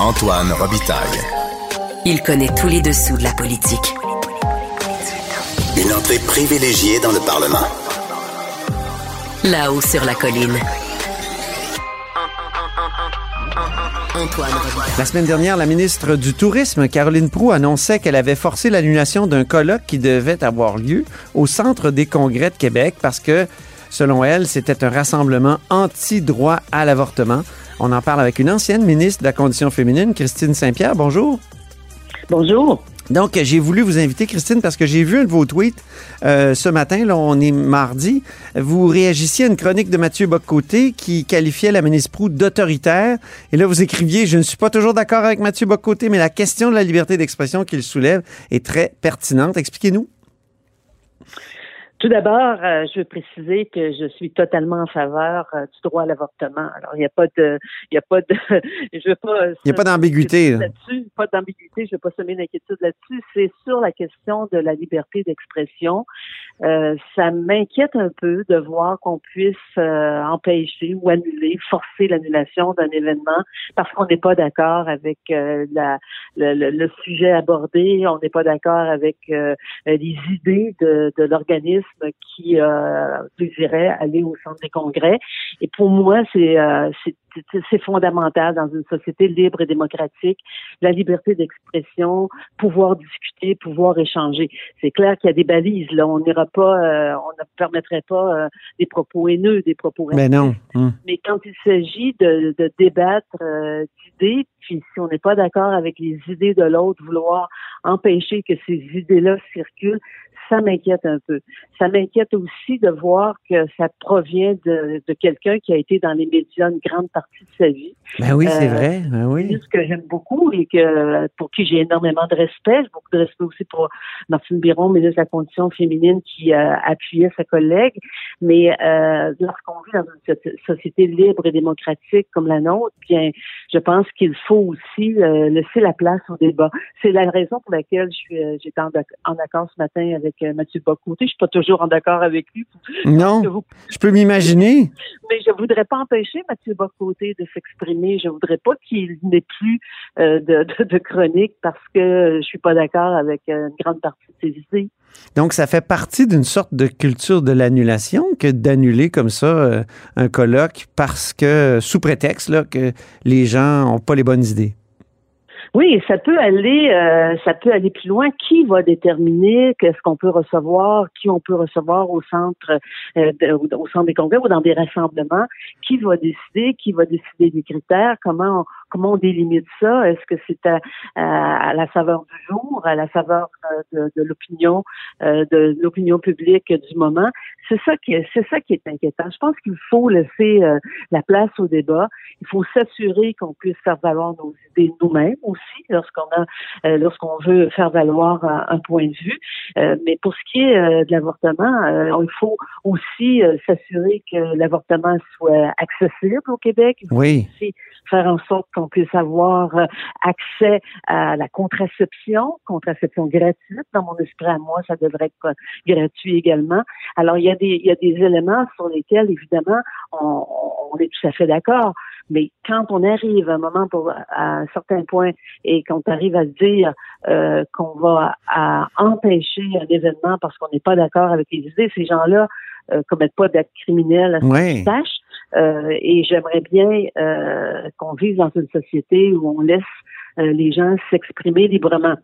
Antoine Robitaille. Il connaît tous les dessous de la politique. Une entrée privilégiée dans le Parlement. Là-haut sur la colline. Antoine Robitaille. La semaine dernière, la ministre du Tourisme, Caroline Proux, annonçait qu'elle avait forcé l'annulation d'un colloque qui devait avoir lieu au Centre des congrès de Québec parce que, selon elle, c'était un rassemblement anti-droit à l'avortement. On en parle avec une ancienne ministre de la Condition féminine, Christine Saint-Pierre. Bonjour. Bonjour. Donc, j'ai voulu vous inviter, Christine, parce que j'ai vu un de vos tweets euh, ce matin, là, on est mardi. Vous réagissiez à une chronique de Mathieu Boccoté qui qualifiait la ministre Proux d'autoritaire. Et là, vous écriviez, je ne suis pas toujours d'accord avec Mathieu Boccoté, mais la question de la liberté d'expression qu'il soulève est très pertinente. Expliquez-nous. Tout d'abord, euh, je veux préciser que je suis totalement en faveur euh, du droit à l'avortement. Alors, il n'y a pas de, il y a pas de, je veux pas. Il n'y a pas d'ambiguïté. là. Là-dessus, pas d'ambiguïté. Je veux pas semer d'inquiétude là-dessus. C'est sur la question de la liberté d'expression. Euh, ça m'inquiète un peu de voir qu'on puisse euh, empêcher ou annuler, forcer l'annulation d'un événement parce qu'on n'est pas d'accord avec euh, la, le, le- le sujet abordé, on n'est pas d'accord avec euh, les idées de, de l'organisme qui euh, désirait aller au centre des congrès. Et pour moi, c'est euh, c'est c'est fondamental dans une société libre et démocratique, la liberté d'expression, pouvoir discuter, pouvoir échanger. C'est clair qu'il y a des balises. Là, on n'ira pas, euh, on ne permettrait pas euh, des propos haineux, des propos Mais non. Hum. mais quand il s'agit de, de débattre euh, d'idées, puis si on n'est pas d'accord avec les idées de l'autre, vouloir empêcher que ces idées-là circulent, ça m'inquiète un peu. Ça m'inquiète aussi de voir que ça provient de, de quelqu'un qui a été dans les médias une grande partie de sa vie. Ben oui, c'est Euh, vrai. Ben oui. Ce que j'aime beaucoup et que pour qui j'ai énormément de respect, j'ai beaucoup de respect aussi pour Martine Biron, ministre de la Condition féminine, qui euh, appuyait sa collègue. Mais euh, lorsqu'on vit dans une so- société libre et démocratique comme la nôtre, bien, je pense qu'il faut aussi euh, laisser la place au débat. C'est la raison pour laquelle je suis, euh, j'étais en accord ce matin avec euh, Mathieu Bocoté. Je suis pas toujours en accord avec lui. Non, vous je peux m'imaginer. mais je voudrais pas empêcher Mathieu Bocoté de s'exprimer. Je voudrais pas qu'il n'ait plus euh, de, de, de chronique parce que je suis pas d'accord avec euh, une grande partie de ses idées. Donc, ça fait partie d'une sorte de culture de l'annulation que d'annuler comme ça euh, un colloque parce que, sous prétexte là, que les gens n'ont pas les bonnes idées. Oui, ça peut aller, euh, ça peut aller plus loin. Qui va déterminer qu'est-ce qu'on peut recevoir, qui on peut recevoir au centre, euh, au centre des congrès ou dans des rassemblements? Qui va décider? Qui va décider des critères? Comment comment on délimite ça? Est-ce que c'est à, à- à la saveur du jour, à la saveur euh, de, de l'opinion, euh, de l'opinion publique du moment? C'est ça qui est, c'est ça qui est inquiétant. Je pense qu'il faut laisser euh, la place au débat. Il faut s'assurer qu'on puisse faire valoir nos idées nous-mêmes aussi lorsqu'on a lorsqu'on veut faire valoir un, point de vue. Mais pour ce qui est de l'avortement, il faut aussi s'assurer que l'avortement soit accessible au Québec. Il faut Oui. aussi faire en sorte qu'on puisse avoir euh, accès à la contraception, contraception gratuite. Dans mon esprit à moi, ça devrait être euh, gratuit également. Alors, il y a des, il y a des éléments sur lesquels, évidemment, on, on est tout à fait d'accord. Mais quand on arrive à un moment pour, à un certain point et qu'on arrive à se dire euh, qu'on va à empêcher un événement parce qu'on n'est pas d'accord avec les idées, ces gens-là euh, commettent pas d'actes criminels à ce sache. Euh, et j'aimerais bien euh, qu'on vive dans une société où on laisse euh, les gens s'exprimer librement.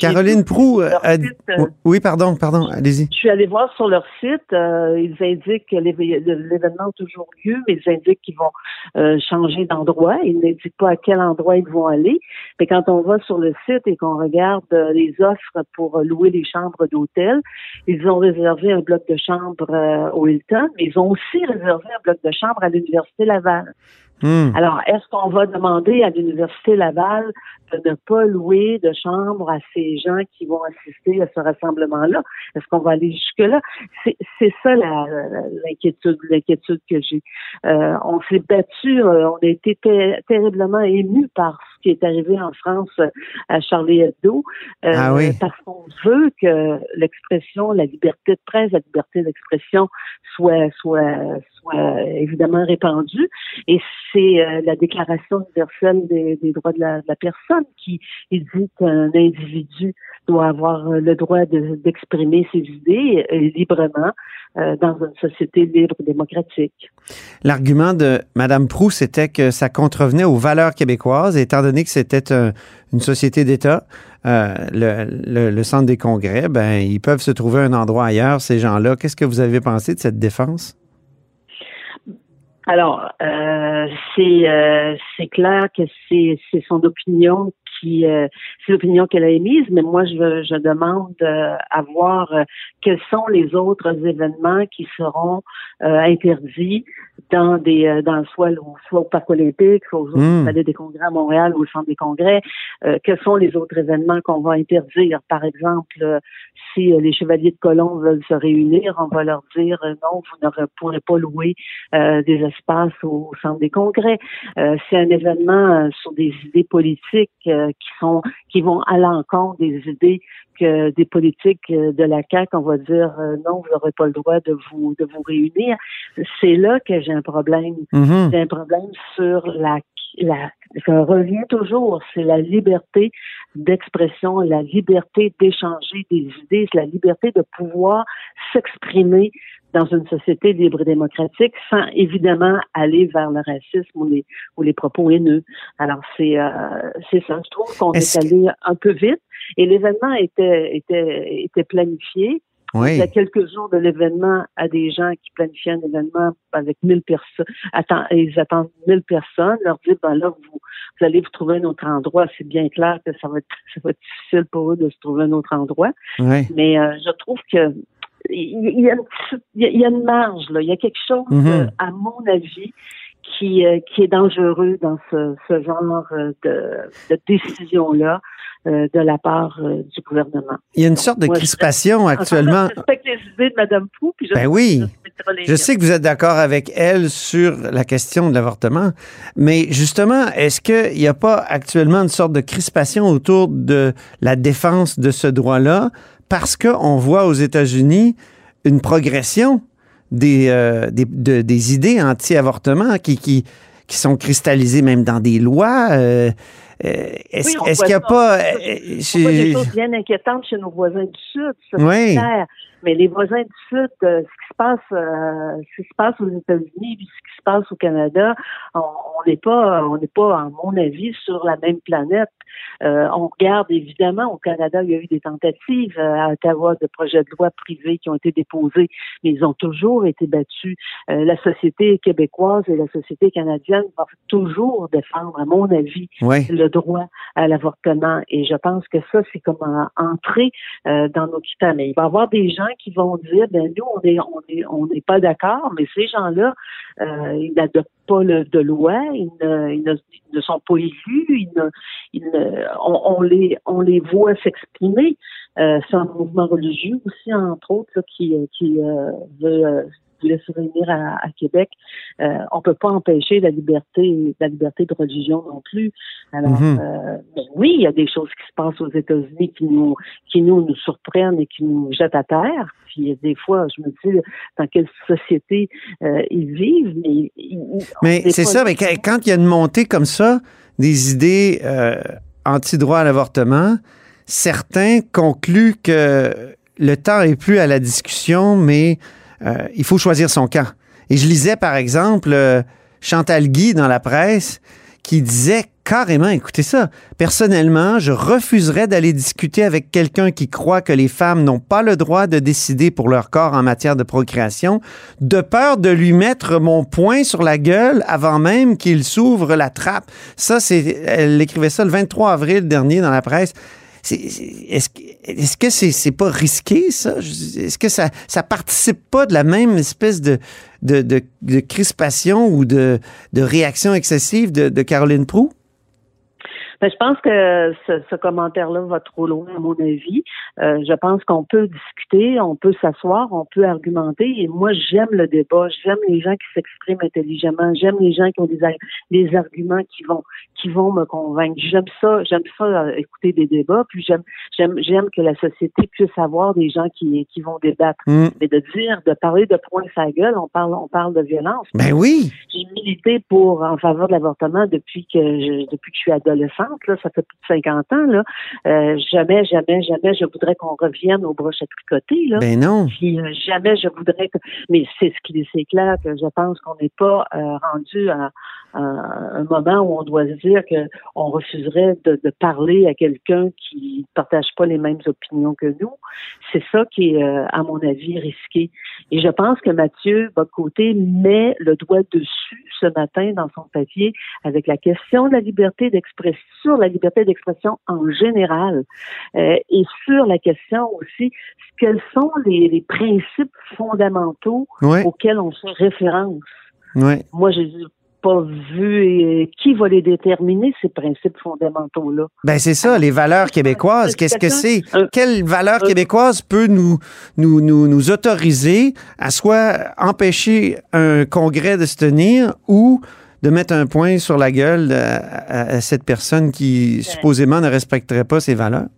Caroline vu Proux euh, leur a... site, euh, Oui, pardon, pardon, allez-y. je suis allée voir sur leur site, euh, ils indiquent que l'événement a toujours lieu, mais ils indiquent qu'ils vont euh, changer d'endroit. Ils n'indiquent pas à quel endroit ils vont aller. Mais quand on va sur le site et qu'on regarde les offres pour louer les chambres d'hôtel, ils ont réservé un bloc de chambre au Hilton, mais ils ont aussi réservé un bloc de chambre à l'Université Laval. Hum. Alors, est-ce qu'on va demander à l'Université Laval de ne pas louer de chambre à ces gens qui vont assister à ce rassemblement-là? Est-ce qu'on va aller jusque-là? C'est ça la- l'inquiétude, l'inquiétude que j'ai. Euh, on s'est battu, euh, on a été ter- terriblement émus par ce qui est arrivé en France à Charlie Hebdo, euh, Ah oui. parce qu'on veut que l'expression, la liberté de presse, la liberté d'expression soit, soit, soit évidemment répandue. Et c'est euh, la Déclaration universelle des, des droits de la, de la personne qui dit qu'un individu doit avoir euh, le droit de- d'exprimer ses idées euh, librement euh, dans une société libre démocratique. L'argument de Mme Proux, c'était que ça contrevenait aux valeurs québécoises, étant donné que c'était un- une société d'État. euh, le, le- le centre des congrès, ben, ils peuvent se trouver un endroit ailleurs, ces gens-là. Qu'est-ce que vous avez pensé de cette défense? Alors, euh, c'est euh, c'est clair que c'est c'est son opinion qui euh, c'est l'opinion qu'elle a émise, mais moi je je demande euh, à voir euh, quels sont les autres événements qui seront euh, interdits dans des euh, dans soit soit au parc olympique, soit au Hmm. palais des congrès à Montréal ou au centre des congrès. Euh, quels sont les autres événements qu'on va interdire? Par exemple, si les chevaliers de colon veulent se réunir, on va leur dire non, vous ne pourrez pas louer euh, des espaces au, au centre des congrès. Euh, c'est un événement euh, sur des idées politiques euh, qui sont qui vont à l'encontre des idées que des politiques euh, de la CAQ, on va dire euh, non, vous n'aurez pas le droit de vous de vous réunir. C'est là que j'ai un problème. Mhm. J'ai un problème sur la la ça revient toujours, c'est la liberté d'expression, la liberté d'échanger des idées, c'est la liberté de pouvoir s'exprimer dans une société libre et démocratique sans évidemment aller vers le racisme ou les, ou les propos haineux. Alors c'est euh, c'est ça. Je trouve qu'on est, allé un peu vite et l'événement était était était planifié. Il y a quelques jours de l'événement à des gens qui planifiaient un événement avec 1000 personnes. Attends, ils attendent 1000 personnes. Leur dire, ben là, vous, vous allez vous trouver un autre endroit. C'est bien clair que ça va, être, ça va être difficile pour eux de se trouver un autre endroit. Oui. Mais euh, je trouve que il y, a une, il y a- marge, là. Il y a quelque chose, Mhm. euh, à mon avis, qui, euh, qui est dangereux dans ce, ce genre euh, de, de décision-là de la part du gouvernement. Il y a une sorte de Moi, je- crispation actuellement. Je respecte les idées de Mme Pou, puis je Ben oui. Je sais que vous êtes d'accord avec elle sur la question de l'avortement, mais justement, est-ce qu'il n'y a pas actuellement une sorte de crispation autour de la défense de ce droit-là? Parce qu'on voit aux États-Unis une progression des, euh, des, de- des idées anti-avortement qui, qui, qui sont cristallisées même dans des lois? euh, euh, est-ce Oui, qu'il n'y a ça. pas... On voit des choses bien inquiétantes chez nos voisins du Sud, ça Oui. Mais les voisins du Sud, euh, ce qui se passe, euh, ce qui se passe aux États-Unis, puis ce qui se passe au Canada, on n'est pas, on n'est pas, à mon avis, sur la même planète. Euh, on regarde évidemment au Canada, il y a eu des tentatives euh, à Ottawa de projets de loi privés qui ont été déposés, mais ils ont toujours été battus. Euh, la société québécoise et la société canadienne vont toujours défendre, à mon avis, le droit à l'avortement. Et je pense que ça, c'est comme en- entrer euh, dans nos quittas. Mais il va y avoir des gens qui vont dire, ben nous, on est, on est, on n'est pas d'accord, mais ces gens-là, euh, ils n'adoptent pas le, de loi, ils ne, ils ne, ne sont pas élus, ils ils ne- on, les, on les voit s'exprimer. Euh, c'est un mouvement religieux aussi, entre autres, qui, qui euh, veut voulait se réunir à, à Québec. Euh, on peut pas empêcher la liberté, la liberté de religion non plus. Alors, Mhm. euh, mais oui, il y a des choses qui se passent aux États-Unis qui nous, qui nous, nous surprennent et qui nous jettent à terre. Puis des fois, je me dis dans quelle société euh, ils vivent, mais Mais c'est ça, mais quand quand il y a une montée comme ça, des idées euh, anti-droit à l'avortement, certains concluent que le temps est plus à la discussion, mais euh, il faut choisir son camp. Et je lisais, par exemple, euh, Chantal Guy dans la presse qui disait carrément, écoutez ça, personnellement, je refuserais d'aller discuter avec quelqu'un qui croit que les femmes n'ont pas le droit de décider pour leur corps en matière de procréation, de peur de lui mettre mon poing sur la gueule avant même qu'il s'ouvre la trappe. Ça, c'est, elle écrivait ça le 23 avril dernier dans la presse. Est-ce que c'est pas risqué, ça? Est-ce que ça participe pas de la même espèce de, crispation ou de, de réaction excessive de, de Caroline Proux? Ben, je pense que ce, ce commentaire-là va trop loin, à mon avis. Euh, je pense qu'on peut discuter, on peut s'asseoir, on peut argumenter. Et moi, j'aime le débat. J'aime les gens qui s'expriment intelligemment. J'aime les gens qui ont des, des arguments qui vont qui vont me convaincre. J'aime ça. J'aime ça euh, écouter des débats. Puis j'aime j'aime j'aime que la société puisse avoir des gens qui qui vont débattre. Mm. Mais de dire, de parler de poing sa gueule, on parle on parle de violence. Ben oui. J'ai milité pour en faveur de l'avortement depuis que je, depuis que je suis adolescente. Là, ça fait plus de 50 ans. Là, euh, jamais, jamais, jamais, je voudrais qu'on revienne aux broches à tricoter. Là. Ben non. Puis euh, jamais je voudrais que. Mais c'est ce qui c'est clair que je pense qu'on n'est pas euh, rendu à, à un moment où on doit se dire que on refuserait de, de parler à quelqu'un qui ne partage pas les mêmes opinions que nous. C'est ça qui est, à mon avis, risqué. Et je pense que Mathieu Bocoté met le doigt dessus ce matin dans son papier avec la question de la liberté d'expression, sur la liberté d'expression en général, euh, et sur la question aussi, quels sont les, les principes fondamentaux Ouais. auxquels on fait référence? Ouais. Moi, je n'ai pas vu et qui va les déterminer, ces principes fondamentaux-là. Ben c'est ça, les valeurs québécoises. Qu'est-ce que c'est? Un- Quelle valeur québécoise peut nous, nous, nous, nous autoriser à soit empêcher un congrès de se tenir ou de mettre un point sur la gueule à, à- à cette personne qui supposément ne respecterait pas ses valeurs?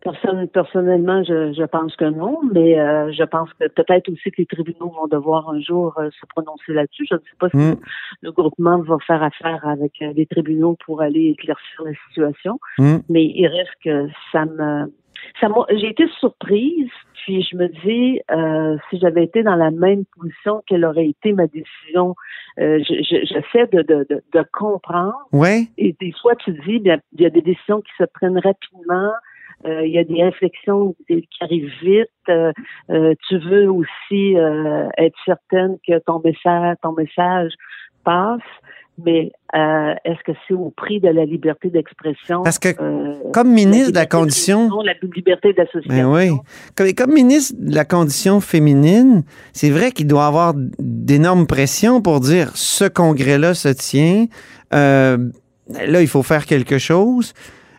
Personne, personnellement, je, je pense que non, mais euh, je pense que peut-être aussi que les tribunaux vont devoir un jour euh, se prononcer là-dessus. Je ne sais pas si Mm. le groupement va faire affaire avec euh, les tribunaux pour aller éclaircir la situation, Hmm. mais il reste que ça me... Ça m'a- j'ai été surprise, puis je me dis, euh, si j'avais été dans la même position, quelle aurait été ma décision? Euh, je- je- J'essaie de, de, de, de comprendre, Ouais. et des fois, tu dis, bien, il y a des décisions qui se prennent rapidement. euh, il y a des réflexions qui arrivent vite. euh, euh, tu veux aussi euh, être certaine que ton message, ton message passe. Mais euh, est-ce que c'est au prix de la liberté d'expression? Parce que euh, comme ministre de la condition... La liberté Ben d'association. oui. Comme, comme ministre de la condition féminine, c'est vrai qu'il doit avoir d'énormes pressions pour dire ce congrès-là se tient. euh, là, il faut faire quelque chose.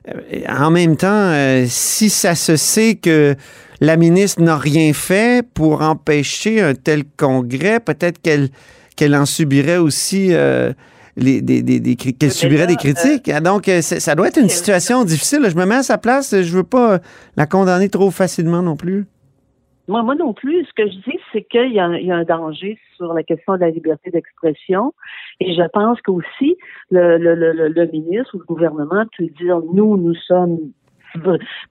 Euh, En même temps, euh, si ça se sait que la ministre n'a rien fait pour empêcher un tel congrès, peut-être qu'elle qu'elle en subirait aussi euh, les, des, des- des cri- qu'elle subirait là, des critiques. Ah, Donc, euh, ça doit être une situation difficile. Je me mets à sa place. Je veux pas la condamner trop facilement non plus. Moi, moi non plus. Ce que je dis, c'est qu'il y, a un- il y a un danger sur la question de la liberté d'expression. Et je pense qu'aussi, le, le, le, le- le ministre ou le gouvernement peut dire, nous, nous sommes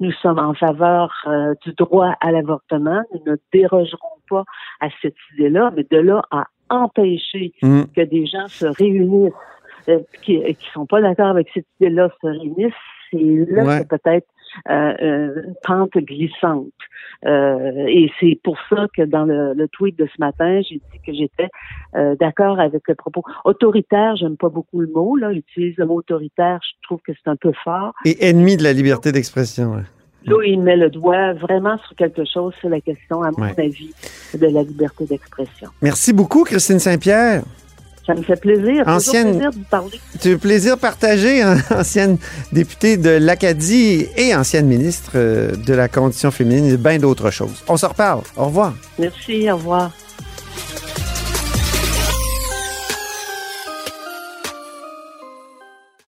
nous sommes en faveur euh, du droit à l'avortement. Nous ne dérogerons pas à cette idée-là, mais de là à empêcher Mm. que des gens se réunissent euh, qui ne sont pas d'accord avec cette idée-là se réunissent, c'est là Ouais. que peut-être euh, euh, une pente glissante. Euh, et c'est pour ça que dans le, le tweet de ce matin, j'ai dit que j'étais euh, d'accord avec le propos autoritaire. J'aime pas beaucoup le mot. Là, j'utilise le mot autoritaire. Je trouve que c'est un peu fort. Et ennemi de la liberté d'expression. ouais. Là, il met le doigt vraiment sur quelque chose. C'est la question, à mon Ouais. avis, de la liberté d'expression. Merci beaucoup, Christine Saint-Pierre. Ça me fait plaisir. Ancienne- plaisir de vous parler. C'est un plaisir partagé, hein, ancienne députée de l'Acadie et ancienne ministre euh, de la condition féminine et bien d'autres choses. On se reparle. Au revoir. Merci. Au revoir.